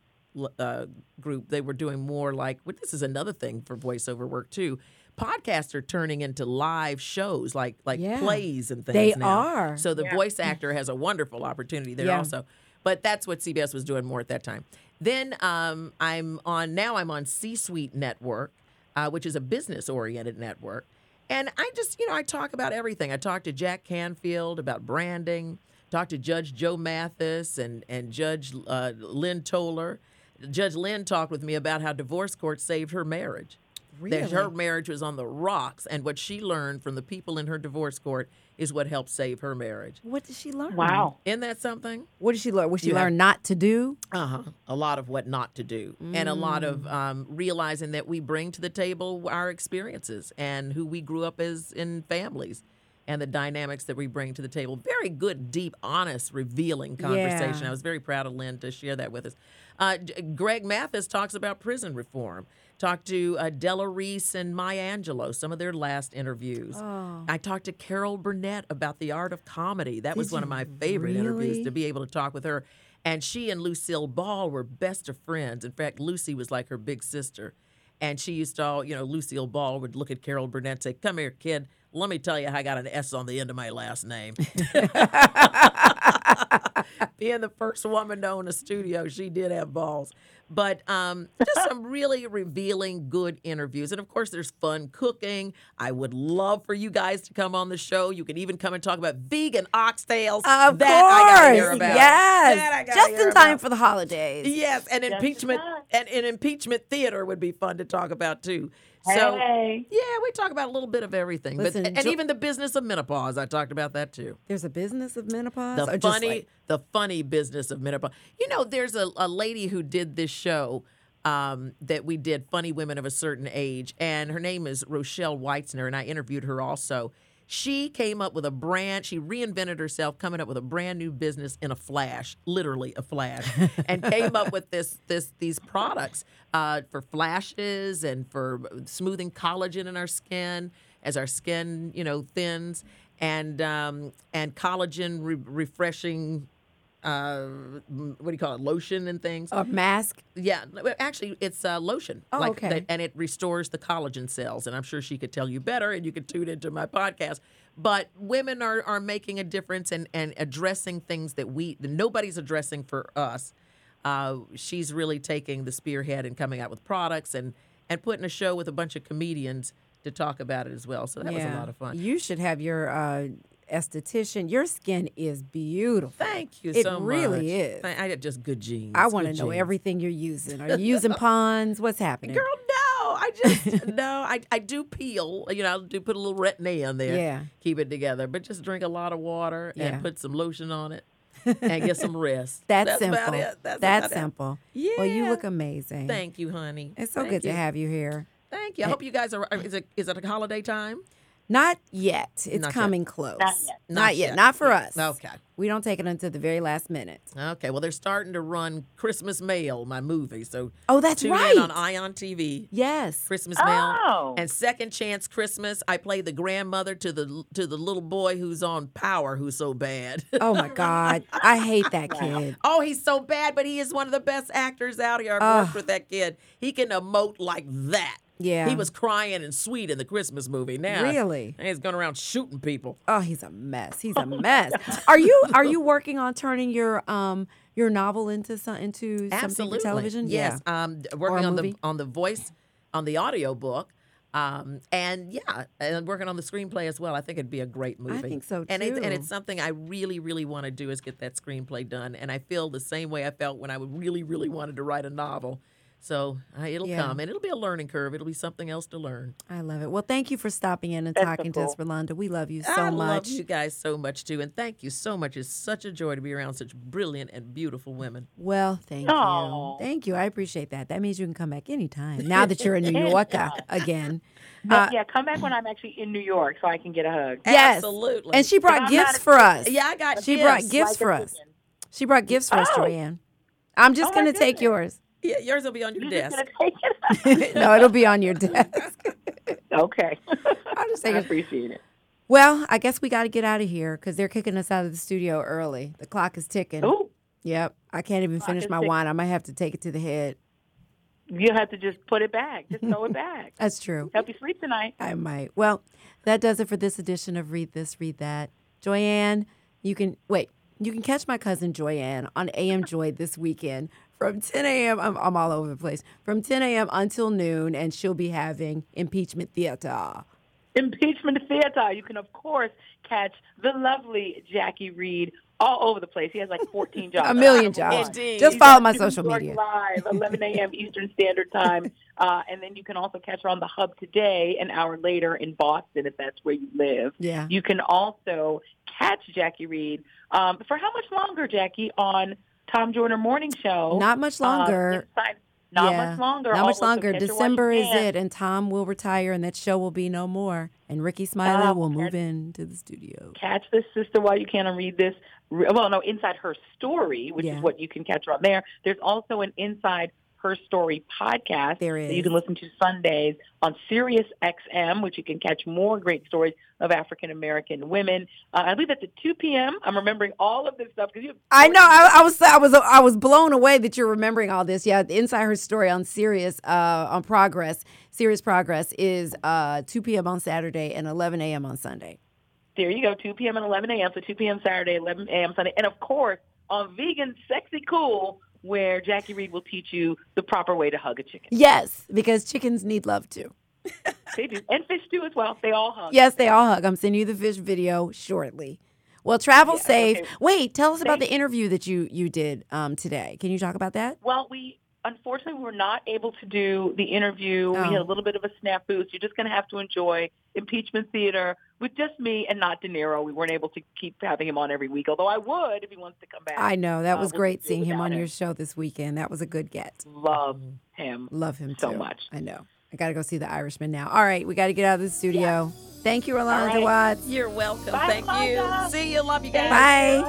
uh, group. They were doing more like, well, this is another thing for voiceover work too. Podcasts are turning into live shows, like like Yeah. plays and things. They now. are. So the Yeah. voice actor has a wonderful opportunity there Yeah. also. But that's what CBS was doing more at that time. Then um, I'm on now. I'm on C Suite Network, uh, which is a business oriented network, and I just you know I talk about everything. I talk to Jack Canfield about branding. Talk to Judge Joe Mathis and and Judge uh, Lynn Toler. Judge Lynn talked with me about how divorce court saved her marriage. That her marriage was on the rocks, and what she learned from the people in her divorce court is what helped save her marriage. What did she learn? Wow. Isn't that something? What did she learn? What she You have- learn not to do? Uh huh. A lot of what not to do, and a lot of Mm. um, realizing that we bring to the table our experiences and who we grew up as in families, and the dynamics that we bring to the table. Very good, deep, honest, revealing conversation. Yeah. I was very proud of Lynn to share that with us. Uh, Greg Mathis talks about prison reform. Talked to uh, Della Reese and Maya Angelou, some of their last interviews. Oh. I talked to Carol Burnett about the art of comedy. That was one of my favorite interviews to be able to talk with her. And she and Lucille Ball were best of friends. In fact, Lucy was like her big sister. And she used to all, you know, Lucille Ball would look at Carol Burnett and say, Come here, kid. Let me tell you, I got an S on the end of my last name. [LAUGHS] [LAUGHS] Being the first woman to own a studio, she did have balls. But um, just some [LAUGHS] really revealing, good interviews. And of course, there's fun cooking. I would love for you guys to come on the show. You can even come and talk about vegan oxtails. Of that course. I gotta hear about. Yes. That I gotta Just hear in time about. for the holidays. Yes, and Just impeachment and, and impeachment theater would be fun to talk about too. So hey. yeah, we talk about a little bit of everything, Listen, but and Jo- even the business of menopause. I talked about that too. There's a business of menopause. The or just funny, like- the funny business of menopause. You know, there's a, a lady who did this show um, that we did, Funny Women of a Certain Age, and her name is Rochelle Weitzner, and I interviewed her also. She came up with a brand, she reinvented herself, coming up with a brand new business in a flash, literally a flash, and came up with this this these products uh, for flashes and for smoothing collagen in our skin as our skin, you know, thins, and um, and collagen re- refreshing. Uh, what do you call it? Lotion and things. a mask. Yeah, actually, it's uh, lotion. Oh, okay. that- and it restores the collagen cells. And I'm sure she could tell you better, and you could tune into my podcast. But women are, are making a difference and, and addressing things that we that nobody's addressing for us. Uh, she's really taking the spearhead and coming out with products and and putting a show with a bunch of comedians to talk about it as well. So that was a lot of fun. You should have your uh, esthetician. Your skin is beautiful. Thank you It so much. really is. I, got just good genes. I want to know genes. everything you're using. Are you using [LAUGHS] Pond's? What's happening? Girl, no. I just [LAUGHS] no. I, I do peel. You know, I do put a little retin-A in there. Yeah. Keep it together. But just drink a lot of water Yeah. and put some lotion on it [LAUGHS] and get some rest. That's, simple. About it. That's, That's about it. simple. Well, you look amazing. Thank you, honey. It's so Thank good you. to have you here. Thank you. I hope you guys are. Is it is it a holiday time? Not yet. It's Not yet. coming close. Not yet. Not, Not yet. yet. Not for us. Okay. We don't take it until the very last minute. Okay. Well, they're starting to run Christmas Mail, my movie. So Oh, that's tune right. in on Ion TV. Yes. Christmas Mail Oh. and Second Chance Christmas. I play the grandmother to the to the little boy who's on Power, who's so bad. Oh my God. I hate that [LAUGHS] kid. oh, he's so bad, but he is one of the best actors out here. I've Ugh. worked with that kid. He can emote like that. Yeah. He was crying and sweet in the Christmas movie. Now Really? he's going around shooting people. Oh, he's a mess. He's a [LAUGHS] mess. Are you are you working on turning your um your novel into some into something Absolutely. for television? Yes. Yeah. Um, working a on the on the voice on the audio book. Um, and yeah, and working on the screenplay as well. I think it'd be a great movie. I think so, And it's, and too. it's something I really, really want to do is get that screenplay done. And I feel the same way I felt when I really, really wanted to write a novel. So uh, it'll Yeah. come, and it'll be a learning curve. It'll be something else to learn. I love it. Well, thank you for stopping in and That's so talking to us, cool. Rolanda. We love you so I much. love you guys so much too, and thank you so much. It's such a joy to be around such brilliant and beautiful women. Well, thank Aw. you. Thank you. I appreciate that. That means you can come back anytime. Now that you're in New [LAUGHS] York uh, again. But Uh, yeah, come back when I'm actually in New York so I can get a hug. Yes. Absolutely. And she brought gifts a- for us. yeah, I got She gifts. brought gifts Like for us. She brought gifts for us, Oh. Joy-Ann. I'm just Oh, going to take yours. Yeah, yours will be on your You're desk. take it? [LAUGHS] no, it'll be on your desk. [LAUGHS] okay. I'll just I appreciate it. Well, I guess we got to get out of here because they're kicking us out of the studio early. The clock is ticking. Ooh, Yep. I can't even finish my wine. I might have to take it to the head. you have to just put it back. Just throw it [LAUGHS] back. That's true. Help you sleep tonight. I might. Well, that does it for this edition of Reid This, Read That. Joy-Ann, you can wait. You can catch my cousin Joy-Ann on AM Joy this weekend from 10 a.m. I'm, I'm all over the place. From 10 a.m. until noon, and she'll be having impeachment theater. Impeachment Theater. You can, of course, catch the lovely Jackie Reid all over the place. He has like 14 [LAUGHS] jobs. A million jobs. Indeed. Just He's follow my social York media. Live, 11 a.m. [LAUGHS] Eastern Standard Time. Uh, and then you can also catch her on the Hub today, an hour later in Boston, if that's where you live. Yeah. You can also catch Jackie Reid um, for how much longer, Jackie, on Tom Joyner Morning Show? Not much Uh, longer. inside- not Yeah. much longer. Not much longer. catch her while you December is it, and Tom will retire, and that show will be no more. And Rickey Smiley Oh, will move into the studio. catch this sister while you can and read this. Well, no, inside her story, which Yeah. is what you can catch on there. There's also an inside her story podcast There that you can listen to Sundays on Sirius XM, which you can catch more great stories of African American women. Uh, I believe that's at 2 p.m. I'm remembering all of this stuff because you. I know. I, I was I was I was blown away that you're remembering all this. Yeah, the inside her story on Sirius uh, on Progress. Sirius Progress is uh, 2 p.m. on Saturday and 11 a.m. on Sunday. There you go, 2 p.m. and 11 a.m. So 2 p.m. Saturday, 11 a.m. Sunday, and of course on Vegan Sexy Cool, where Jackie Reid will teach you the proper way to hug a chicken. Yes, because chickens need love too. [LAUGHS] They do, and fish too as well. They all hug. Yes, they all hug. I'm sending you the fish video shortly. Well, travel Yeah, safe. okay. Wait, tell us about the interview that you you did um, today. Can you talk about that? Well, we unfortunately we were not able to do the interview. Oh. We had a little bit of a snafu, so you're just going to have to enjoy impeachment theater with just me and not De Niro. We weren't able to keep having him on every week, although I would if he wants to come back. I know that Uh, was we'll great seeing him on him. your show this weekend. That was a good get. love him. Love him So too. much. I know. I got to go see the Irishman now. All right, we got to get out of the studio. Thank you, Rolanda right. Watts. You're welcome. Bye, Thank you. See you. Love you guys. Bye.